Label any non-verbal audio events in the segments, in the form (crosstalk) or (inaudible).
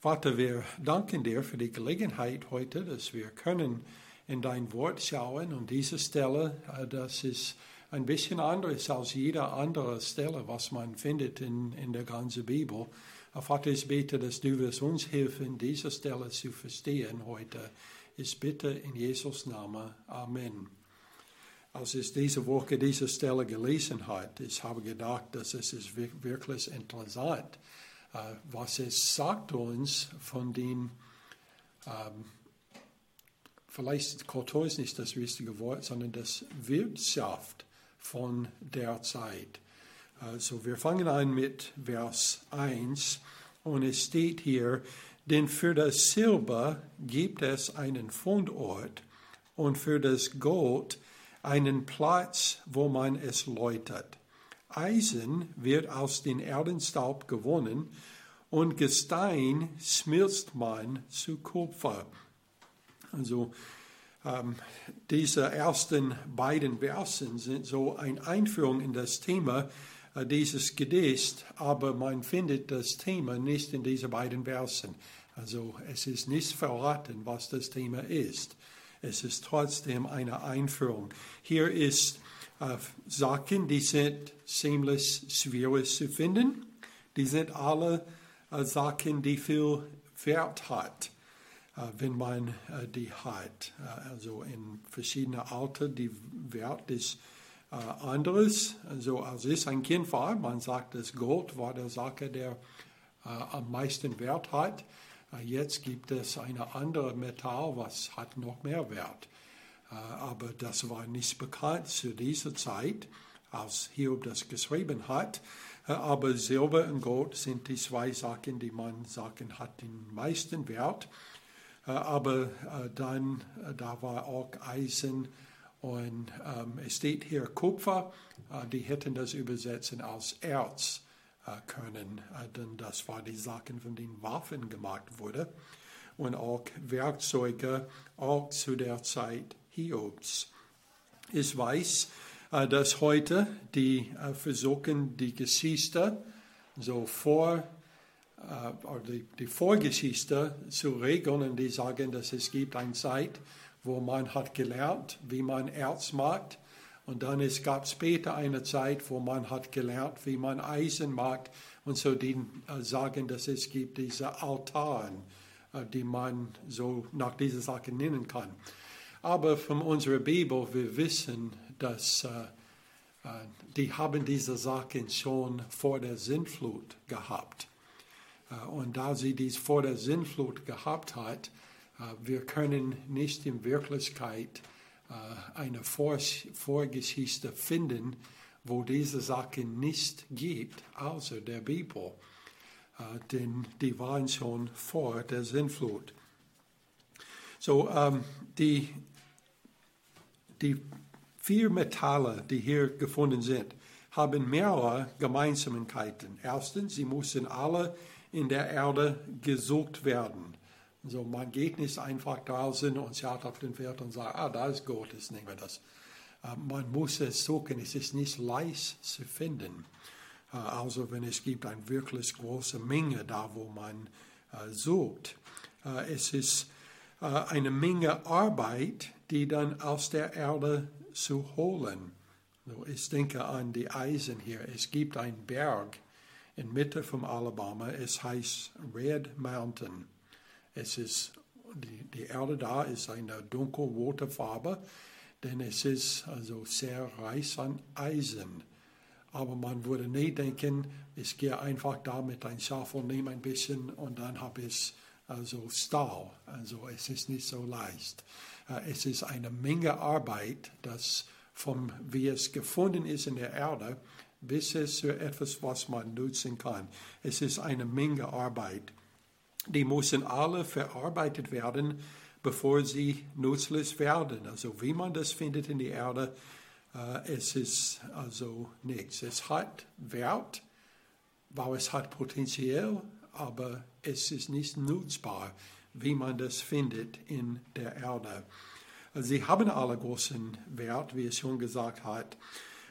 Vater, wir danken dir für die Gelegenheit heute, dass wir können in dein Wort schauen und diese Stelle, äh, das ist ein bisschen anderes als jede andere Stelle, was man findet in, in der ganzen Bibel. Vater, ich bete, dass du uns helfen, diese Stelle zu verstehen heute. Ich bitte in Jesus Namen. Amen. Als ich diese Woche diese Stelle gelesen habe, ich habe gedacht, dass es ist wirklich interessant ist äh, was es sagt uns von den, ähm, vielleicht Kultur ist nicht das richtige Wort, sondern das Wirtschaft von der Zeit. Also wir fangen an mit Vers 1 und es steht hier, denn für das Silber gibt es einen Fundort und für das Gold einen Platz, wo man es läutet. Eisen wird aus dem Erdenstaub gewonnen und Gestein schmilzt man zu Kupfer. Also ähm, diese ersten beiden Versen sind so eine Einführung in das Thema äh, dieses Gedichts, aber man findet das Thema nicht in diesen beiden Versen. Also es ist nicht verraten, was das Thema ist. Es ist trotzdem eine Einführung. Hier ist Sachen, die sind ziemlich schwierig zu finden. Die sind alle äh, Sachen, die viel Wert hat, äh, wenn man äh, die hat. Äh, also in verschiedenen Alter, die Wert ist äh, anderes. Also als ich ein Kind war, man sagt, das Gold war der Sache, der äh, am meisten Wert hat. Jetzt gibt es eine andere Metall, was hat noch mehr Wert. Äh, aber das war nicht bekannt zu dieser Zeit, als Hiob das geschrieben hat. Äh, aber Silber und Gold sind die zwei Sachen, die man sagen hat den meisten Wert. Äh, aber dann, da war auch Eisen und ähm, es steht hier Kupfer. Die hätten das übersetzen als Erz können, denn das war die Sachen, von denen Waffen gemacht wurden und auch Werkzeuge, auch zu der Zeit Hiobs. Ich weiß, äh, dass heute die äh, versuchen, die Geschichte so vor, äh, die, Vorgeschichte zu regeln und die sagen, dass es gibt eine Zeit, wo man hat gelernt, wie man Erz macht. Und dann es gab später eine Zeit, wo man hat gelernt, wie man Eisen macht. Und so die sagen, dass es gibt diese Altaren, die man so nach diesen Sachen nennen kann. Aber von unserer Bibel, wir wissen, dass äh, äh, die haben diese Sachen schon vor der Sintflut gehabt. Äh, und da sie dies vor der Sintflut gehabt hat, äh, wir können nicht in Wirklichkeit eine vor Vorgeschichte finden, wo diese Sachen nicht gibt, außer der Bibel. Denn die waren schon vor der Sintflut. So, ähm, die, die vier Metalle, die hier gefunden sind, haben mehrere Gemeinsamkeiten. Erstens, sie müssen alle in der Erde gesucht werden. Also man geht nicht einfach draußen und schaut auf den Pferd und sagt, ah, da ist Gott, jetzt nehmen wir das. Äh, man muss es suchen, es ist nicht leicht zu finden. Äh, also wenn es gibt eine wirklich große Menge da, wo man äh, sucht. Es ist eine Menge Arbeit, die dann aus der Erde zu holen. Ich denke an die Eisen hier. Es gibt einen Berg in Mitte von Alabama. Es heißt Red Mountain. Es ist die, Erde da ist eine dunkelrote Farbe, denn es ist also sehr reich an Eisen. Aber man würde nie denken, ich gehe einfach da mit einem Schaufel, nehme ein bisschen und dann habe ich also Stahl. Also es ist nicht so leicht. Äh, es ist eine Menge Arbeit, das vom, wie es gefunden ist in der Erde, bis es zu etwas, was man nutzen kann. Es ist eine Menge Arbeit. Die müssen alle verarbeitet werden, bevor sie nutzlos werden. Also wie man das findet in der Erde, äh, es ist also nichts. Es hat Wert, weil es hat Potenzial, aber es ist nicht nutzbar, wie man das findet in der Erde. Sie haben alle großen Wert, wie es schon gesagt hat,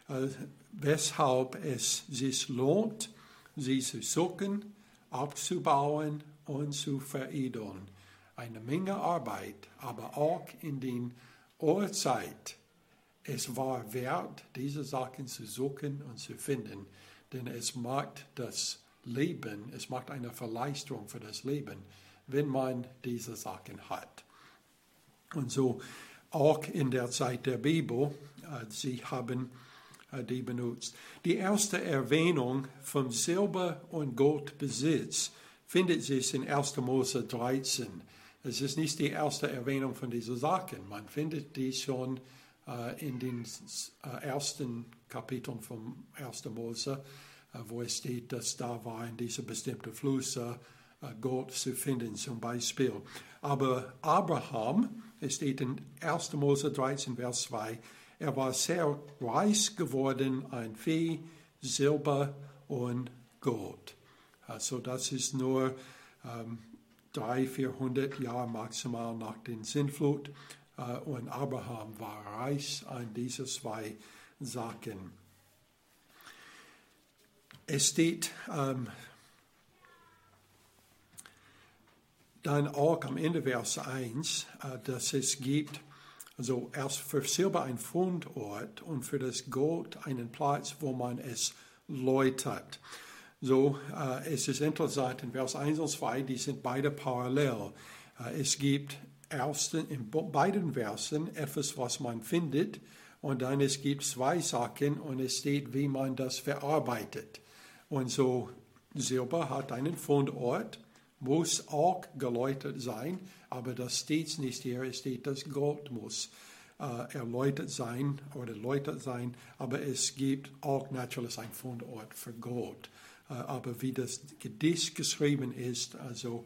äh, weshalb es sich lohnt, sie zu suchen, abzubauen und zu veredeln. Eine Menge Arbeit, aber auch in den Uhrzeit. Es war wert, diese Sachen zu suchen und zu finden, denn es macht das Leben, es macht eine Verleistung für das Leben, wenn man diese Sachen hat. Und so auch in der Zeit der Bibel, äh, sie haben äh, die benutzt. Die erste Erwähnung vom Silber- und Goldbesitz findet sich in 1. Mose 13. Es ist nicht die erste Erwähnung von diesen Sachen. Man findet die schon äh, in den ersten Kapiteln vom 1. Mose, wo es steht, dass da waren diese bestimmten Flüsse äh, Gold zu finden, zum Beispiel. Aber Abraham, es steht in 1. Mose 13, Vers 2, er war sehr reich geworden an Vieh, Silber und Gold. Also das ist nur ähm, 300, 400 Jahre maximal nach der Sintflut. Äh, und Abraham war reich an diese zwei Sachen. Es steht ähm, dann auch am Ende Vers 1, äh, dass es gibt also erst für Silber ein Fundort und für das Gold einen Platz, wo man es läutert. So, äh, es ist interessant, in Vers 1 und 2, die sind beide parallel. Äh, es gibt ersten, in beiden Versen etwas, was man findet, und dann es gibt zwei Sachen und es steht, wie man das verarbeitet. Und so, Silber hat einen Fundort, muss auch geläutert sein, aber das steht nicht hier, es steht, das Gold muss äh, erläutert sein oder läutert sein, aber es gibt auch natürlich ein Fundort für Gold. Äh, aber wie das Gedicht geschrieben ist, also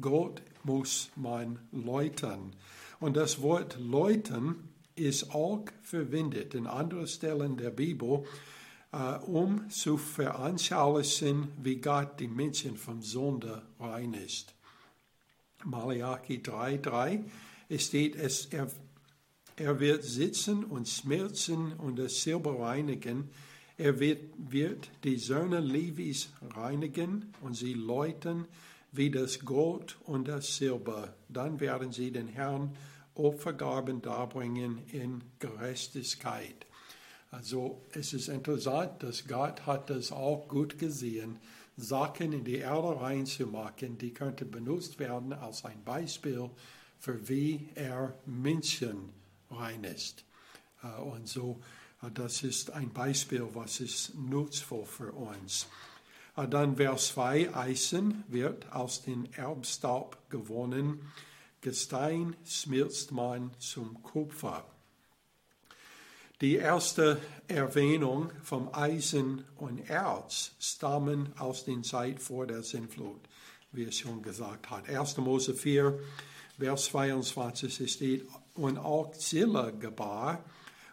Gott muss man läutern. Und das Wort läutern ist auch verwendet in anderen Stellen der Bibel, um zu veranschaulichen, wie Gott die Menschen vom Sünde reinigt. Malachi 3,3, es steht, es, er, er wird sitzen und schmelzen und das Silber reinigen. Er wird, wird die Söhne Levis reinigen und sie läuten wie das Gold und das Silber. Dann werden sie den Herrn Opfergaben darbringen in Gerechtigkeit. Also es ist interessant, dass Gott hat das auch gut gesehen, Sachen in die Erde reinzumachen, die könnten benutzt werden als ein Beispiel für wie er Menschen reinigt. Äh, und so, äh, das ist ein Beispiel, was ist nutzvoll für uns. Äh, dann Vers 2, Eisen wird aus dem Erbstaub gewonnen, Gestein schmilzt man zum Kupfer. Die erste Erwähnung vom Eisen und Erz stammen aus der Zeit vor der Sintflut, wie es schon gesagt hat. 1. Mose 4, Vers 22 steht, und auch Zilla gebar,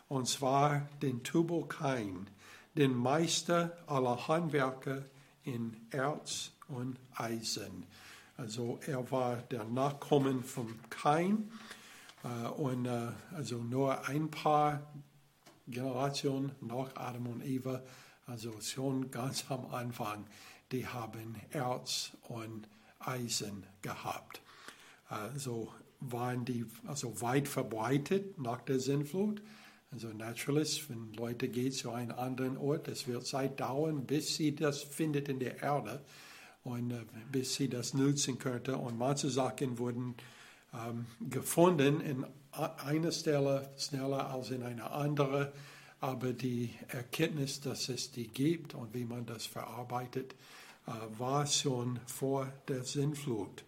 und zwar den Tubal Kain, den Meister aller Handwerker in Erz und Eisen. Also er war der Nachkommen von Kain äh, und äh, also nur ein paar Generation nach Adam und Eva, also schon ganz am Anfang, die haben Erz und Eisen gehabt. Also waren die also weit verbreitet nach der Sinnflut. Also natürlich, wenn Leute gehen zu einem anderen Ort, es wird Zeit dauern, bis sie das findet in der Erde und äh, bis sie das nutzen könnte. Und manche Sachen wurden ähm, gefunden in einer Stelle schneller als in einer anderen, aber die Erkenntnis, dass es die gibt und wie man das verarbeitet, äh, war schon vor der Sinnflut.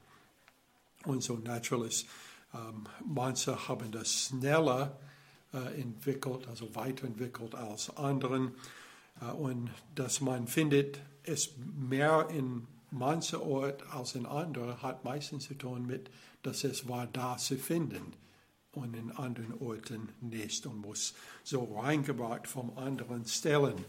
Und so natürlich, ähm, manche haben das schneller äh, entwickelt, also weiterentwickelt als anderen. Äh, und dass man findet, es mehr in manchen Ort als in anderen, hat meistens zu tun mit, dass es war da zu finden und in anderen Orten nicht und muss so reingebracht von anderen Stellen.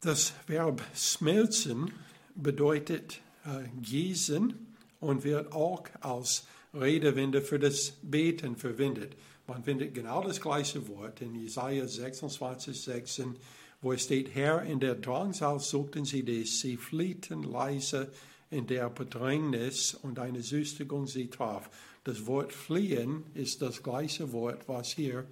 Das Verb schmelzen bedeutet äh, gießen und wird auch als Redewende für das Beten verwendet. Man findet genau das gleiche Wort in Jesaja 26, 16, wo es steht: Herr, in der Drangsal suchten sie dich, sie fliehten leise in der Bedrängnis und eine Süßigung sie traf. Das Wort fliehen ist das gleiche Wort, was hier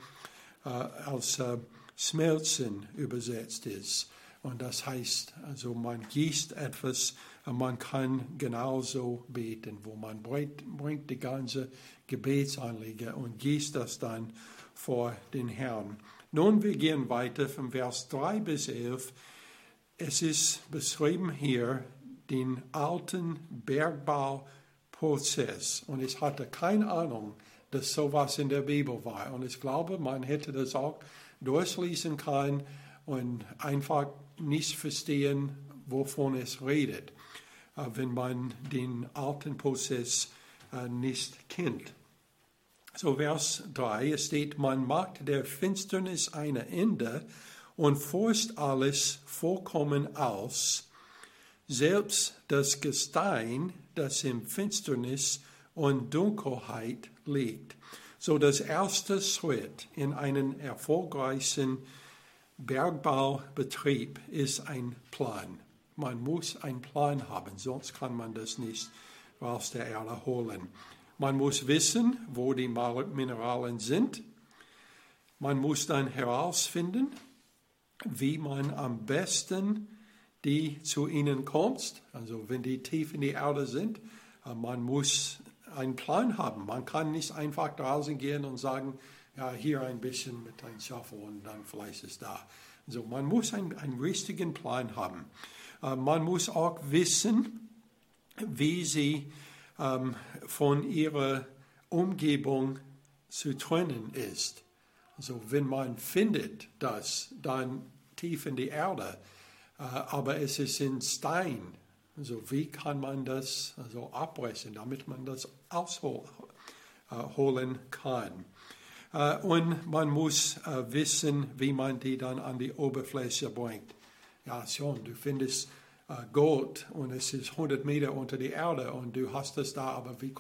äh, als äh, Schmelzen übersetzt ist. Und das heißt, also man gießt etwas, man kann genauso beten, wo man bringt, die ganze Gebetsanliege und gießt das dann vor den Herrn. Nun, wir gehen weiter vom Vers 3 bis 11. Es ist beschrieben hier den alten Bergbauprozess. Und ich hatte keine Ahnung, dass sowas in der Bibel war. Und ich glaube, man hätte das auch durchlesen können und einfach nicht verstehen, wovon es redet, äh, wenn man den alten Prozess äh, nicht kennt. So Vers 3 steht, man macht der Finsternis ein Ende und forscht alles vollkommen aus, selbst das Gestein, das in Finsternis und Dunkelheit liegt. So das erste Schritt in einen erfolgreichen Bergbaubetrieb ist ein Plan. Man muss einen Plan haben, sonst kann man das nicht aus der Erde holen. Man muss wissen, wo die Mineralien sind. Man muss dann herausfinden, wie man am besten die zu ihnen kommt. Also wenn die tief in die Erde sind, äh, man muss einen Plan haben. Man kann nicht einfach draußen gehen und sagen, ja, hier ein bisschen mit einem Schaffel und dann vielleicht ist da. Also man muss einen, einen richtigen Plan haben. Äh, man muss auch wissen, wie sie ähm, von ihrer Umgebung zu trennen ist. Also wenn man findet das dann tief in die Erde, aber es ist in Stein, also wie kann man das also abbrechen, damit man das ausholen äh, kann. Äh, und man muss äh, wissen, wie man die dann an die Oberfläche bringt. Ja, schon, du findest äh, Gold und es ist 100 Meter unter die Erde und du hast es da, aber wie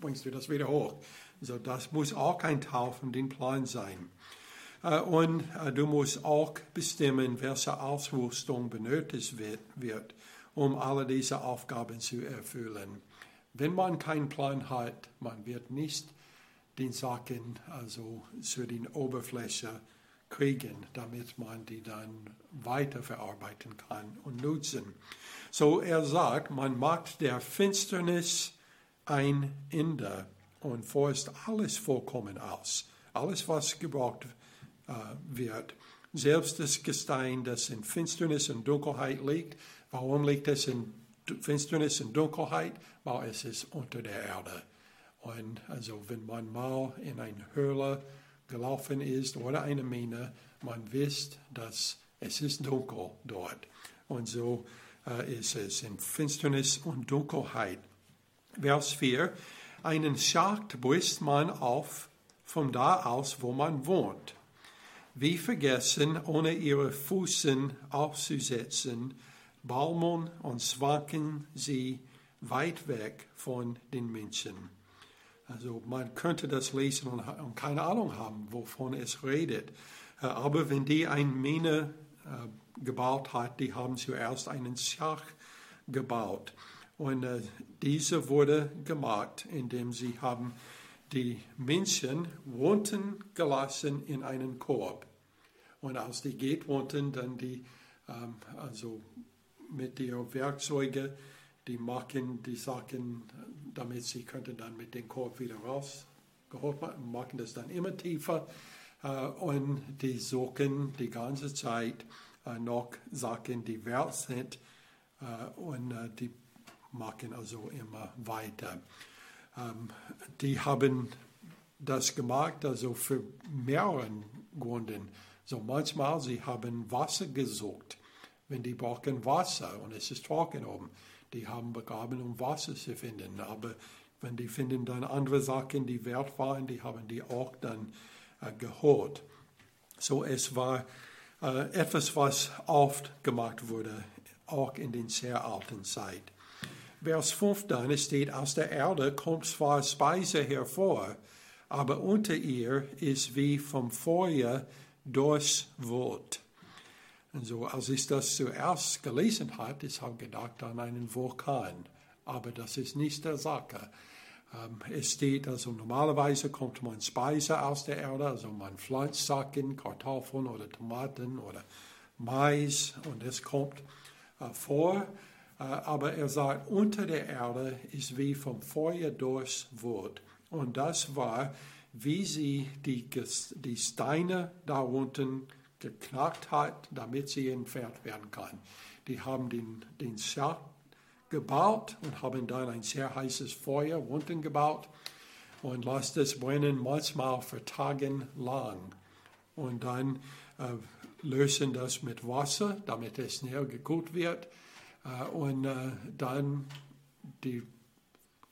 bringst du das wieder hoch? Also das muss auch ein Teil von dem Plan sein. Äh, und äh, du musst auch bestimmen, welche Ausrüstung benötigt wird, um alle diese Aufgaben zu erfüllen. Wenn man keinen Plan hat, man wird nicht den Sachen also zu den Oberfläche kriegen, damit man die dann weiterverarbeiten kann und nutzen. So er sagt, man macht der Finsternis ein Ende und forscht alles vollkommen aus. Alles, was gebraucht äh, wird. Selbst das Gestein, das in Finsternis und Dunkelheit liegt. Warum liegt es in Finsternis und Dunkelheit? Weil es ist unter der Erde. Und also wenn man mal in eine Höhle gelaufen ist oder eine Mine, man wisst, dass es ist dunkel dort. Und so äh, ist es in Finsternis und Dunkelheit. Vers 4. Einen Schacht bricht man auf von da aus, wo man wohnt. Wie vergessen, ohne ihre Füßen aufzusetzen, baumeln und schwanken sie weit weg von den Menschen. Also man könnte das lesen und, keine Ahnung haben, wovon es redet. Äh, aber wenn die eine Mine äh, gebaut hat, die haben zuerst einen Schach gebaut. Und äh, diese wurde gemacht, indem sie haben die Menschen wohnten gelassen in einen Korb. Und als die geht wohnten, dann die, ähm, also mit ihren Werkzeugen, die machen die Sachen damit sie könnten dann mit dem Korb wieder rausgeholt werden, machen das dann immer tiefer äh, und die suchen die ganze Zeit äh, noch Sachen, die wert sind äh, und äh, die machen also immer weiter. Ähm, die haben das gemacht, also für mehreren Gründen. So manchmal, sie haben Wasser gesucht, wenn die brauchen Wasser und es ist trocken oben die haben begraben, um Wasser zu finden. Aber wenn die finden dann andere Sachen, die wert waren, die haben die auch dann äh, geholt. So es war äh, etwas, was oft gemacht wurde, auch in den sehr alten Zeit. Vers 5 dann steht, aus der Erde kommt zwar Speise hervor, aber unter ihr ist wie vom Feuer durchwühlt. Und so, als ich das zuerst gelesen habe, ich habe gedacht an einen Vulkan. aber das ist nicht der Sache. Ähm, es steht also normalerweise kommt man Speise aus der Erde, also man pflanzt Sachen, Kartoffeln oder Tomaten oder Mais und es kommt äh, vor. Äh, aber er sagt, unter der Erde ist wie vom Feuer durchs Wort. Und das war, wie sie die, die Steine da unten geknackt hat, damit sie entfernt werden kann. Die haben den, den Schacht gebaut und haben dann ein sehr heißes Feuer unten gebaut und lasst es brennen, manchmal für Tage lang. Und dann äh, lösen das mit Wasser, damit es schnell gekühlt wird. Äh, und äh, dann die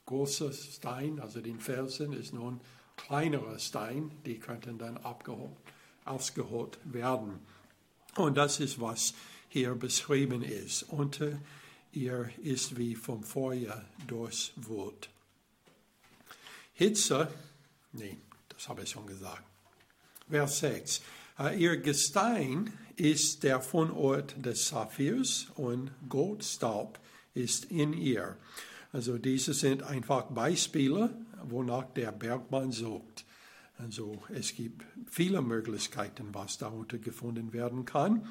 große Stein, also den Felsen, ist nun kleinerer Stein, die könnten dann abgeholt, ausgeholt werden. Und das ist, was hier beschrieben ist. Unter ihr ist wie vom Feuer durchwut. Hitze, nee, das habe ich schon gesagt. Vers 6. Äh, ihr Gestein ist der Fundort des Saphirs und Goldstaub ist in ihr. Also diese sind einfach Beispiele, wonach der Bergmann sucht. Also es gibt viele Möglichkeiten, was darunter gefunden werden kann.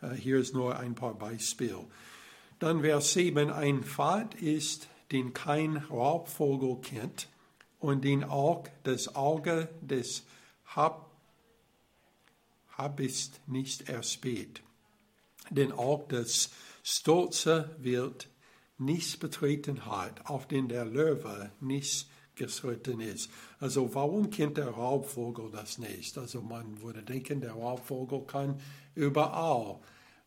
Äh, hier ist nur ein paar Beispiele. Dann Vers 7, ein Pfad ist, den kein Raubvogel kennt und den auch das Auge des Hab habest nicht erspäht. Denn auch das stolze Wild nichts betreten hat, auf den der Löwe nichts geschritten ist. Also warum kennt der Raubvogel das nicht? Also man würde denken, der Raubvogel kann überall,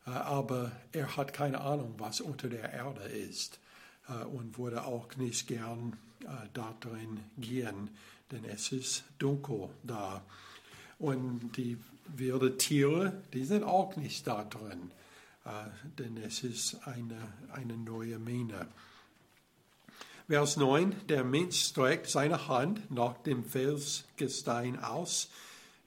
äh, aber er hat keine Ahnung, was unter der Erde ist äh, und würde auch nicht gern äh, da drin gehen, denn es ist dunkel da. Und die wilde Tiere, die sind auch nicht da drin, äh, denn es ist eine, eine neue Mine. Vers 9, der Mensch streckt seine Hand nach dem Felsgestein aus,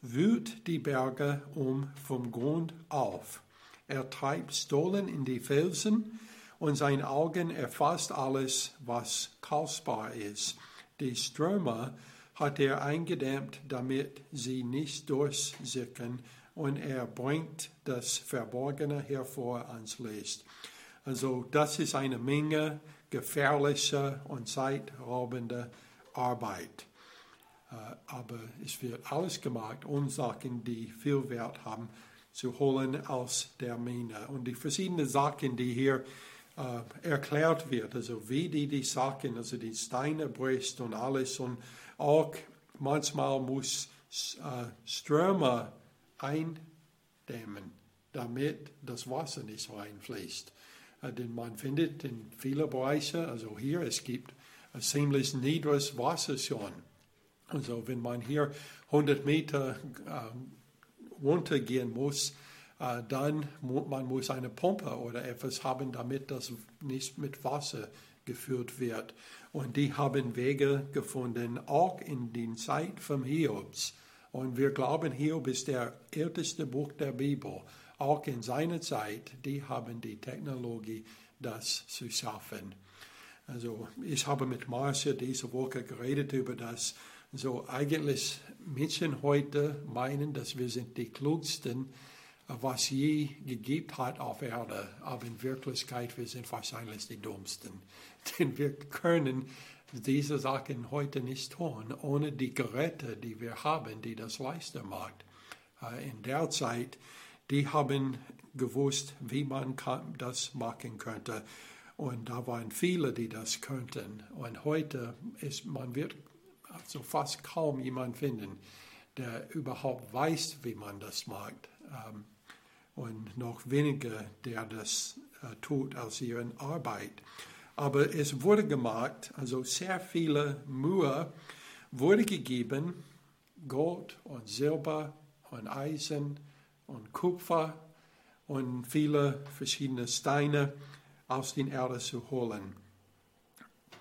wühlt die Berge um vom Grund auf. Er treibt Stollen in die Felsen und sein Augen erfasst alles, was kostbar ist. Die Ströme hat er eingedämmt, damit sie nicht durchsickern, und er bringt das Verborgene hervor ans Licht. Also das ist eine Menge gefährlicher und zeitraubender Arbeit. Äh, aber es wird alles gemacht, um Sachen, die viel Wert haben, zu holen aus der Mine. Und die verschiedenen Sachen, die hier äh, erklärt wird, also wie die die Sachen, also die Steine bricht und alles und auch manchmal muss äh, Ströme eindämmen, damit das Wasser nicht reinfließt. Äh, denn man findet in vielen Bereichen, also hier, es gibt ein ziemlich niedriges Wasser schon. Also wenn man hier 100 Meter äh, runtergehen muss, äh, dann mu man muss eine Pumpe oder etwas haben, damit das nicht mit Wasser geführt wird. Und die haben Wege gefunden, auch in der Zeit vom Hiobs. Und wir glauben, Hiob ist der älteste Buch der Bibel. Auch in seiner Zeit, die haben die Technologie, das zu schaffen. Also ich habe mit Marcia diese Woche geredet über das. So eigentlich Menschen heute meinen, dass wir sind die klugsten, was je gegeben hat auf Erde. Aber in Wirklichkeit wir sind wahrscheinlich die dummsten. (laughs) Denn wir können diese Sachen heute nicht tun, ohne die Geräte, die wir haben, die das leisten macht. Äh, in der Zeit, die haben gewusst, wie man das machen könnte. Und da waren viele, die das könnten. Und heute ist, man wird also fast kaum jemand finden, der überhaupt weiß, wie man das macht. Ähm, und noch weniger, der das äh, tut aus ihrer Arbeit. Aber es wurde gemacht, also sehr viele Mühe wurde gegeben, Gold und Silber und Eisen und Kupfer und viele verschiedene Steine aus den Erde zu holen.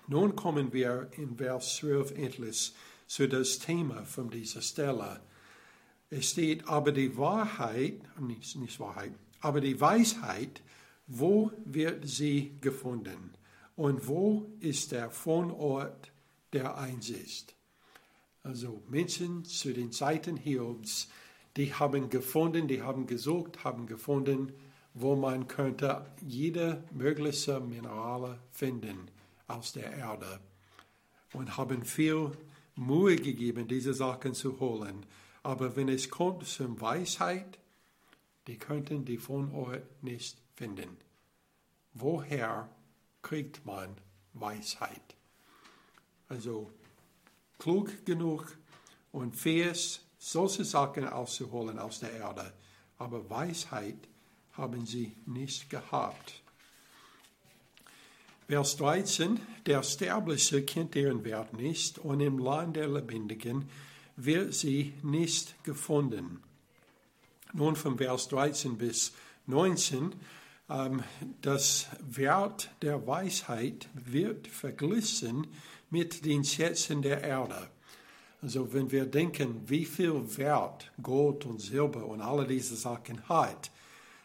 Nun kommen wir in Vers 12 endlich zu das Thema von dieser Stelle. Es steht, aber die Wahrheit, nicht, nicht Wahrheit, aber die Weisheit, wo wird sie gefunden? und wo ist der Wohnort der eins ist. Also Menschen zu den Zeiten Hiobs, die haben gefunden, die haben gesucht, haben gefunden, wo man könnte jede mögliche Minerale finden aus der Erde und haben viel Mühe gegeben, diese Sachen zu holen. Aber wenn es kommt zur Weisheit, die könnten die von euch nicht finden. Woher kriegt man Weisheit? Also klug genug und fähig, solche Sachen auszuholen aus der Erde. Aber Weisheit haben sie nicht gehabt. Vers 13, der Sterbliche kennt ihren Wert nicht und im Land der Lebendigen wird sie nicht gefunden. Nun von Vers 13 bis 19, ähm, das Wert der Weisheit wird verglichen mit den Schätzen der Erde. Also wenn wir denken, wie viel Wert Gold und Silber und alle diese Sachen hat,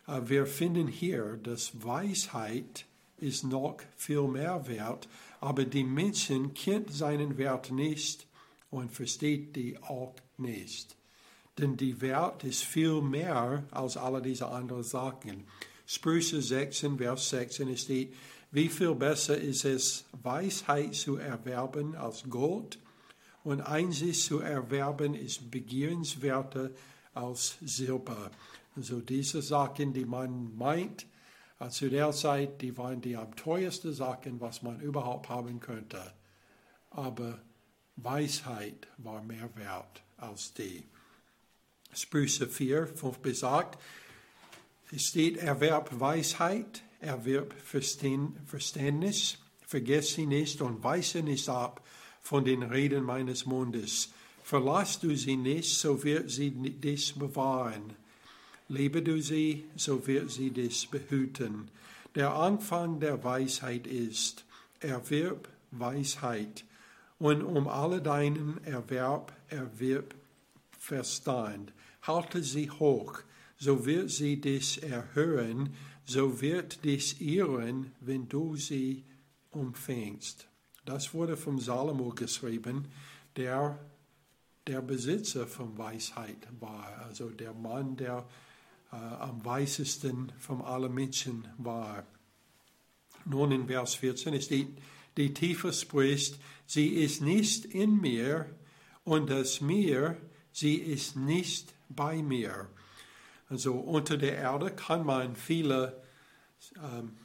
äh, wir finden hier, dass Weisheit ist noch viel mehr wert, aber die Menschen kennt seinen Wert nicht und versteht die auch nicht. Denn die Wert ist viel mehr als alle diese anderen Sachen. Sprüche 16, Vers 16 steht, wie viel besser ist es, Weisheit zu erwerben als Gold und Einsicht zu erwerben ist begehrenswerter als Silber. Also diese Sachen, die man meint, zu der Zeit, die waren die am teuersten Sachen, was man überhaupt haben könnte. Aber Weisheit war mehr wert als die. Sprüche 4, 5 bis 8. Es steht, erwerb Weisheit, erwerb Verständnis, vergess sie nicht und weise nicht ab von den Reden meines Mundes. Verlass du sie nicht, so wird sie dich bewahren. Liebe du sie, so wird sie dich behüten. Der Anfang der Weisheit ist, erwirb Weisheit und um alle deinen Erwerb erwirb Verstand. Halte sie hoch, so wird sie dich erhören, so wird dich irren, wenn du sie umfängst. Das wurde vom Salomo geschrieben, der der Besitzer von Weisheit war, also der Mann, der äh, am weisesten von allen Menschen war. Nun in Vers 14 ist die, die Tiefe spricht, sie ist nicht in mir und das Mir, sie ist nicht bei mir. Also unter der Erde kann man viele ähm,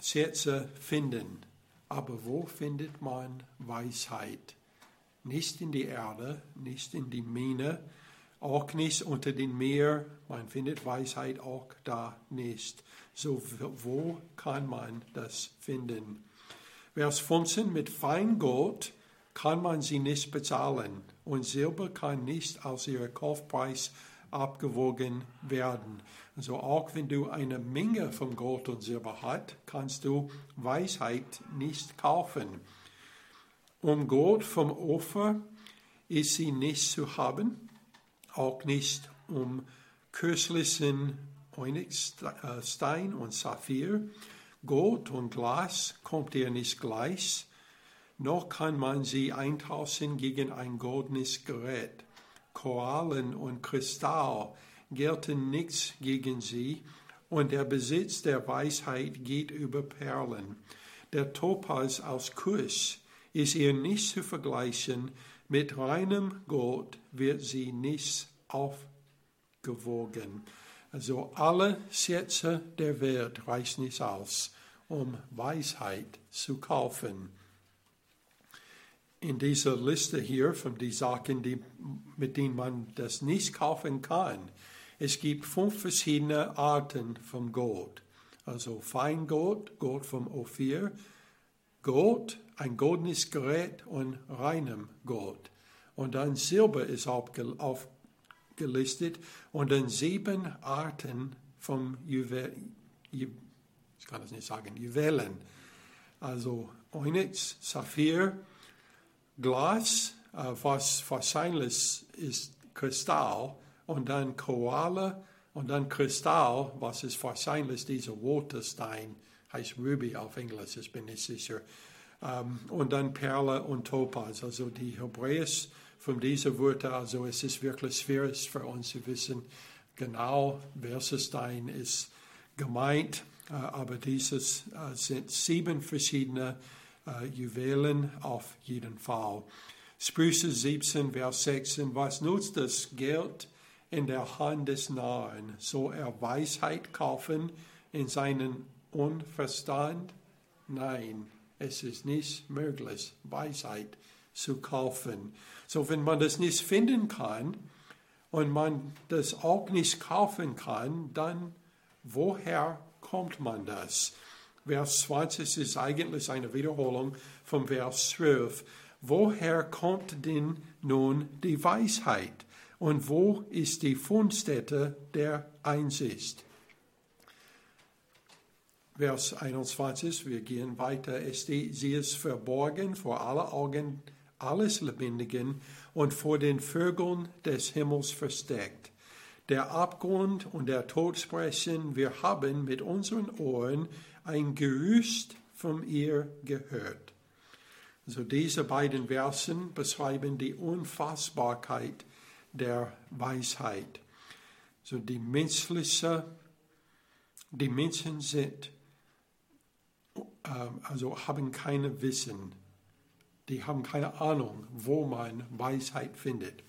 Sätze finden, aber wo findet man Weisheit? Nicht in die Erde, nicht in die Mine, auch nicht unter dem Meer. Man findet Weisheit auch da nicht. So, wo kann man das finden? Vers 15, mit Feingold kann man sie nicht bezahlen und Silber kann nicht aus ihrem Kaufpreis abgewogen werden. Also auch wenn du eine Menge von Gold und Silber hast, kannst du Weisheit nicht kaufen. Um Gold vom Opfer ist sie nicht zu haben auch nicht um köstlichen Onyxstein und Saphir. Gold und Glas kommt ihr nicht gleich, noch kann man sie eintauschen gegen ein goldenes Gerät. Korallen und Kristall gelten nichts gegen sie, und der Besitz der Weisheit geht über Perlen. Der Topaz aus Kusch ist ihr nicht zu vergleichen mit reinem Gold wird sie nicht aufgewogen. Also alle Schätze der Welt reichen nicht aus, um Weisheit zu kaufen. In dieser Liste hier von den Sachen, die, mit denen man das nicht kaufen kann, es gibt fünf verschiedene Arten von Gold. Also Feingold, Gold vom Ophir, Gold, ein goldenes Gerät und reinem Gold. Und dann Silber ist aufgelistet und dann sieben Arten vom Juwel, Ju, ich kann das nicht sagen, Juwelen. Also Onyx, Saphir, Glas, äh, was wahrscheinlich ist Kristall, und dann Koala und dann Kristall, was ist wahrscheinlich dieser rote Stein heißt Ruby auf Englisch, ich bin nicht sicher. Ähm, und dann Perle und Topaz, also die Hebräisch von diesen Wörtern, also es ist wirklich schwierig für uns zu wissen, genau welcher Stein ist gemeint, aber dieses äh, sind sieben verschiedene äh, Juwelen auf jeden Fall. Sprüche 17, Vers 16, was nutzt das Geld in der Hand des Nahen? Soll er Weisheit kaufen in seinen Unverstand? Nein, es ist nicht möglich, Weisheit zu kaufen. So, wenn man das nicht finden kann und man das auch nicht kaufen kann, dann woher kommt man das? Vers 20 ist eigentlich eine Wiederholung vom Vers 12. Woher kommt denn nun die Weisheit? Und wo ist die Fundstätte der Einsicht? Vers 21, wir gehen weiter. Sie ist verborgen vor aller Augen alles Lebendigen und vor den Vögeln des Himmels versteckt. Der Abgrund und der Tod sprechen, wir haben mit unseren Ohren ein Gerüst von ihr gehört. Also diese beiden Versen beschreiben die Unfassbarkeit der Weisheit. So die menschliche, die Menschen sind, ähm, also haben keine Wissen, die haben keine Ahnung, wo man Weisheit findet.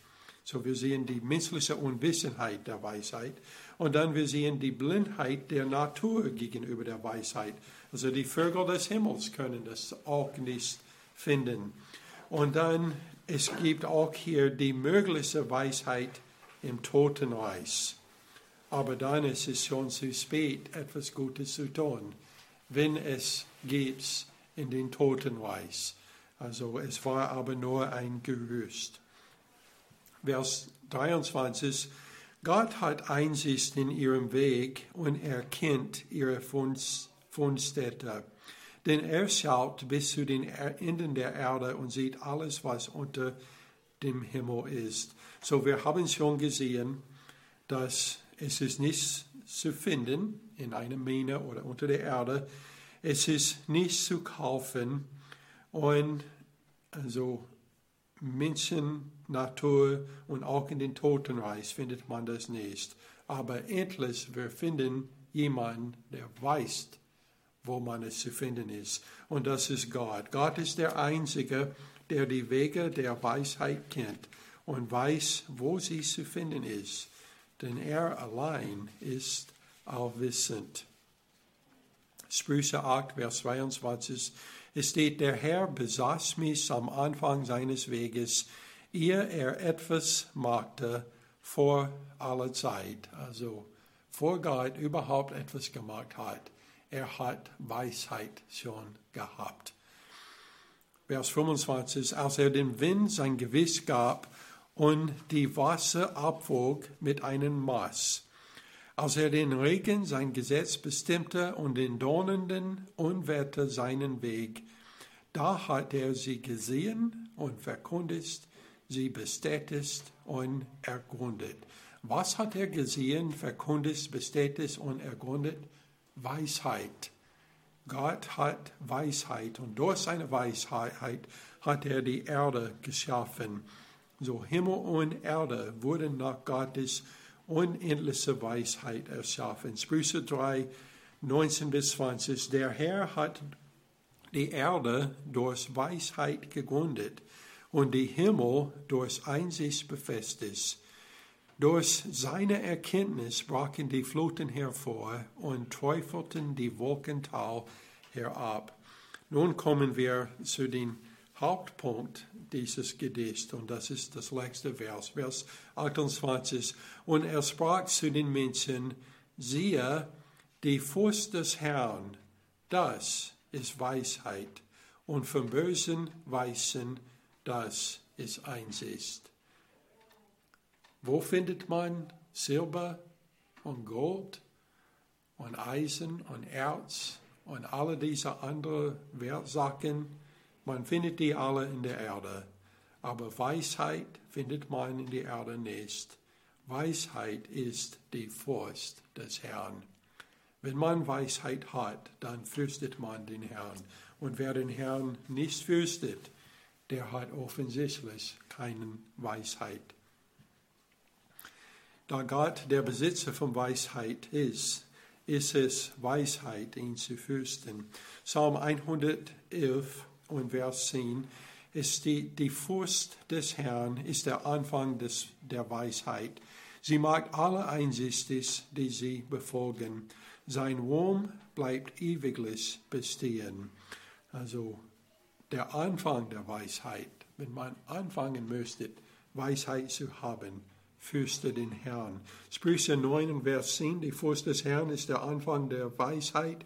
So wir sehen die menschliche Unwissenheit der Weisheit und dann wir sehen die Blindheit der Natur gegenüber der Weisheit. Also die Vögel des Himmels können das auch nicht finden. Und dann es gibt auch hier die mögliche Weisheit im Totenreich. Aber dann ist es schon zu spät, etwas Gutes zu tun, wenn es geht in den Totenreich. Also es war aber nur ein Gerüst. Vers 23. Gott hat Einsicht in ihrem Weg und er kennt ihre Fundstätte. Denn er schaut bis zu den Enden der Erde und sieht alles, was unter dem Himmel ist. So, wir haben schon gesehen, dass es ist nicht zu finden in einer Mine oder unter der Erde. Es ist nicht zu kaufen und also Menschen, Natur und auch in den Totenreich findet man das nicht. Aber endlich, wir finden jemanden, der weiß, wo man es zu finden ist. Und das ist Gott. Gott ist der Einzige, der die Wege der Weisheit kennt und weiß, wo sie zu finden ist. Denn er allein ist allwissend. Sprüche 8, Vers 22. Es steht, der Herr besaß mich am Anfang seines Weges, ehe er etwas machte vor aller Zeit. Also vor Gott überhaupt etwas gemacht hat. Er hat Weisheit schon gehabt. Vers 25, als er dem Wind sein Gewiss gab und die Wasser abwog mit einem Maß, als er den Regen sein Gesetz bestimmte und den donnernden Unwetter seinen Weg, da hat er sie gesehen und verkündigt, sie bestätigt und ergründet. Was hat er gesehen, verkündigt, bestätigt und ergründet? Weisheit. Gott hat Weisheit und durch seine Weisheit hat er die Erde geschaffen. So Himmel und Erde wurden nach Gottes unendliche Weisheit erschaffen. Sprüche 3, 19 bis 20. Der Herr hat die Erde durch Weisheit gegründet und die Himmel durch Einsicht befestigt. Durch seine Erkenntnis brachen die Fluten hervor und träufelten die Wolkental herab. Nun kommen wir zu dem Hauptpunkt dieses Gedichts und das ist das letzte Vers, Vers 28. Und er sprach zu den Menschen, siehe, die Furcht des Herrn, das ist Weisheit und vom Bösen weißen, das ist Einsicht. Wo findet man Silber und Gold und Eisen und Erz und alle diese anderen Wertsachen? Man findet die alle in der Erde. Aber Weisheit findet man in der Erde nicht. Weisheit ist die Furcht des Herrn. Wenn man Weisheit hat, dann fürchtet man den Herrn. Und wer den Herrn nicht fürchtet, der hat offensichtlich keine Weisheit. Da Gott der Besitzer von Weisheit ist, ist es Weisheit, ihn zu fürchten. Psalm 111 und Vers 10 ist die, die Furcht des Herrn ist der Anfang des, der Weisheit. Sie macht alle einsichtig, die sie befolgen. Sein Ruhm bleibt ewiglich bestehen. Also der Anfang der Weisheit, wenn man anfangen möchte, Weisheit zu haben, fürchte den Herrn. Sprüche 9 Vers 10, die Furcht des Herrn ist der Anfang der Weisheit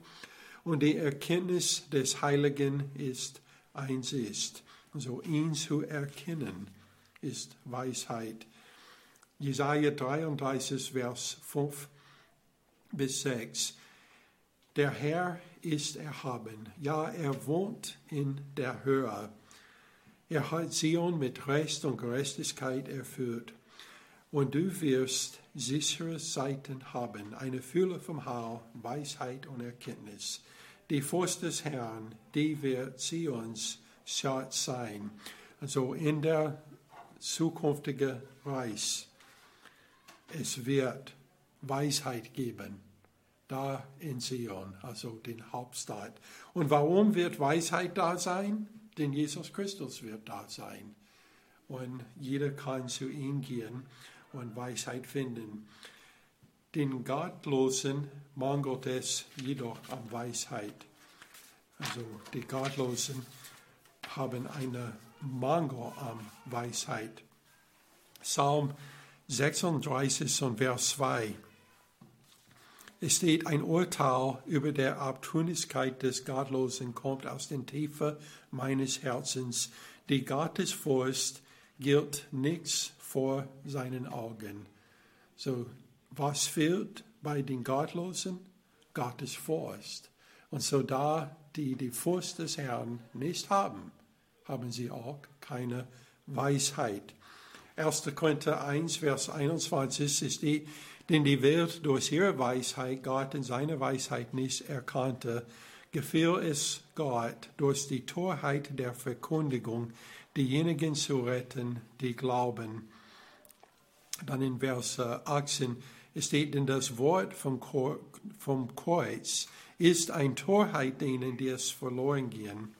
und die Erkenntnis des Heiligen ist Einsicht. Also ihn zu erkennen ist Weisheit. Jesaja 33 Vers 5 bis 6. Der Herr ist erhaben, ja, er wohnt in der Höhe. Er hat Zion mit Recht und Gerechtigkeit erfüllt und du wirst sichere Seiten haben, eine Fülle vom Heil, Weisheit und Erkenntnis. Die Furcht des Herrn, die wird Zions Schatz sein. Also in der zukünftigen Reich, es wird Weisheit geben, da in Zion, also den Hauptstadt. Und warum wird Weisheit da sein? Denn Jesus Christus wird da sein. Und jeder kann zu ihm gehen und Weisheit finden. Den Gottlosen mangelt es jedoch an Weisheit. Also die Gottlosen haben einen Mangel an Weisheit. Psalm 36 und Vers 2. Es steht, ein Urteil über der Abtrünnigkeit des Gottlosen kommt aus den Tiefen meines Herzens. Die Gottesfurcht gilt nichts vor seinen Augen. So, was fehlt bei den Gottlosen? Gottes Furcht. Und so da die die Furcht des Herrn nicht haben, haben sie auch keine Weisheit. 1. Korinther 1, Vers 21 ist die, denn die Welt durch ihre Weisheit Gott in seiner Weisheit nicht erkannte, gefiel es Gott durch die Torheit der Verkündigung, diejenigen zu retten, die glauben dann in Vers 18 steht, denn das Wort vom, vom Kreuz ist ein Torheit denen, die es verloren gehen.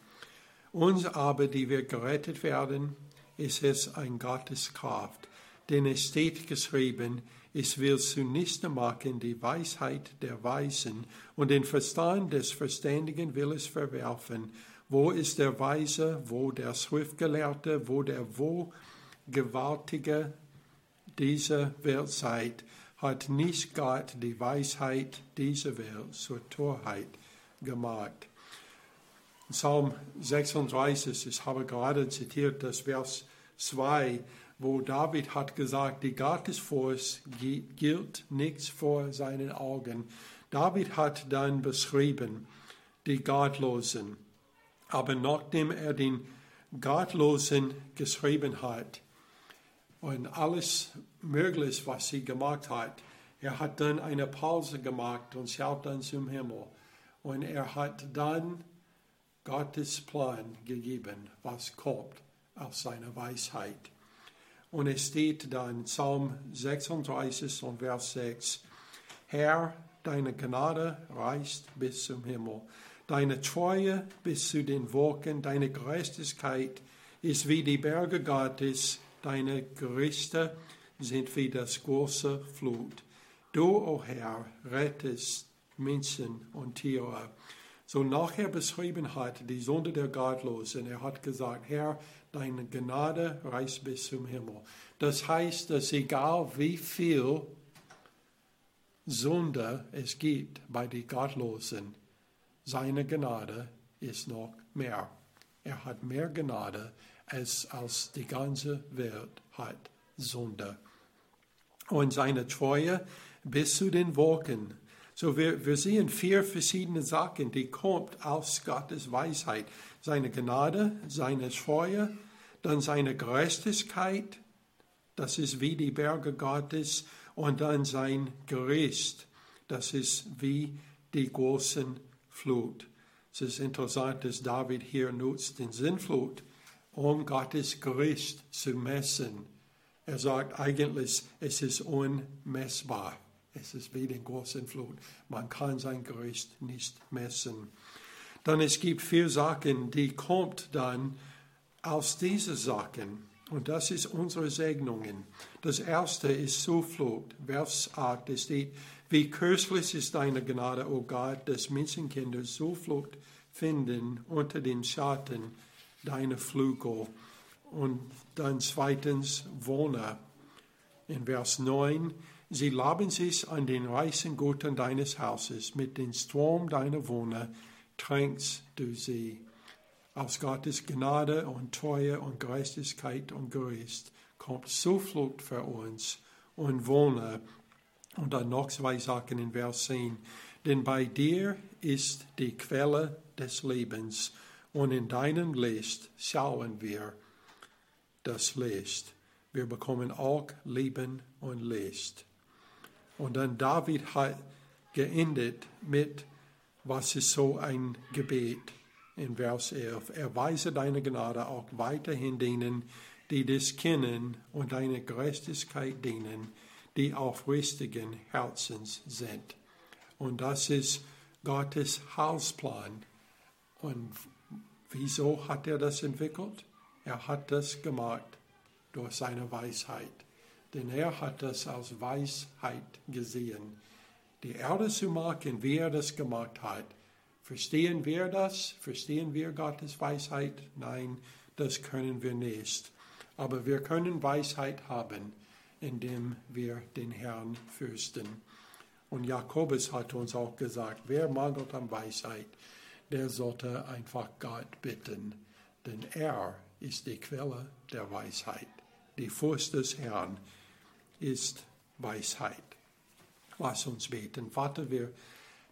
Uns aber, die wir gerettet werden, ist es ein Gotteskraft. Denn es steht geschrieben, es will zunichte machen die Weisheit der Weisen und den Verstand des Verständigen will es verwerfen. Wo ist der Weise, wo der Schriftgelehrte, wo der Wohlgewaltige, dieser Weltzeit hat nicht Gott die Weisheit dieser Welt zur Torheit gemacht. Psalm 36, ich habe gerade zitiert das Vers 2, wo David hat gesagt, die Gottesfurcht gilt nichts vor seinen Augen. David hat dann beschrieben, die Gottlosen. Aber nachdem er den Gottlosen geschrieben hat, und alles Mögliche, was sie gemacht hat. Er hat dann eine Pause gemacht und schaut dann zum Himmel. Und er hat dann Gottes Plan gegeben, was kommt aus seiner Weisheit. Und es steht dann Psalm 36 und Vers 6, Herr, deine Gnade reicht bis zum Himmel, deine Treue bis zu den Wolken, deine Gerechtigkeit ist wie die Berge Gottes, Deine Gerichte sind wie das große Flut. Du, o oh Herr, rettest Menschen und Tiere. So nachher beschrieben hat die Sünde der Gottlosen. Er hat gesagt, Herr, deine Gnade reicht bis zum Himmel. Das heißt, dass egal wie viel Sünde es gibt bei den Gottlosen, seine Gnade ist noch mehr. Er hat mehr Gnade es als die ganze Welt hat Sünde. Und seine Treue bis zu den Wolken. So wir, wir sehen vier verschiedene Sachen, die kommt aus Gottes Weisheit. Seine Gnade, seine Treue, dann seine Gerechtigkeit, das ist wie die Berge Gottes, und dann sein Gericht, das ist wie die großen Flut. Es ist interessant, dass David hier nutzt den Sinnflut, um Gottes Gericht zu messen. Er sagt eigentlich, es ist unmessbar. Es ist wie den großen Flut. Man kann sein Gericht nicht messen. Dann es gibt vier Sachen, die kommt dann aus diesen Sachen. Und das ist unsere Segnungen. Das erste ist Zuflucht. Vers 8 steht, wie köstlich ist deine Gnade, o oh Gott, dass Menschenkinder Zuflucht finden unter den Schatten deiner Flügel. Und dann zweitens Wohner. In Vers 9, sie laben sich an den reichen Guten deines Hauses, mit dem Strom deiner Wohner tränkst du sie. Aus Gottes Gnade und Treue und Gerechtigkeit und Geist kommt Zuflucht für uns und Wohner. Und dann noch zwei Sachen in Vers 10. Denn bei dir ist die Quelle des Lebens und in deinem Licht schauen wir das Licht. Wir bekommen auch Leben und Licht. Und dann David hat geendet mit, was ist so ein Gebet in Vers 11. Erweise deine Gnade auch weiterhin denen, die dich kennen und deine Gerechtigkeit dienen, die aufrichtigen Herzens sind. Und das ist Gottes Heilsplan. Und wieso hat er das entwickelt? Er hat das gemacht durch seine Weisheit. Denn er hat das als Weisheit gesehen. Die Erde zu machen, wie er das gemacht hat, Verstehen wir das? Verstehen wir Gottes Weisheit? Nein, das können wir nicht. Aber wir können Weisheit haben, indem wir den Herrn fürsten. Und Jakobus hat uns auch gesagt, wer mangelt an Weisheit, der sollte einfach Gott bitten, denn er ist die Quelle der Weisheit. Die Furcht des Herrn ist Weisheit. Lass uns beten. Vater, wir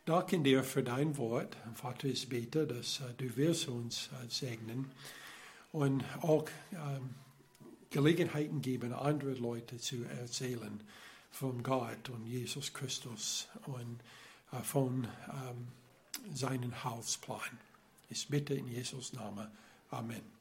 danken dir für dein Wort. Vater, ich bete, dass du wirst uns segnen und auch um, Gelegenheiten geben, andere Leute zu erzählen von Gott und Jesus Christus und uh, von um, seinen Heilsplan. Ich bitte in Jesus Namen. Amen.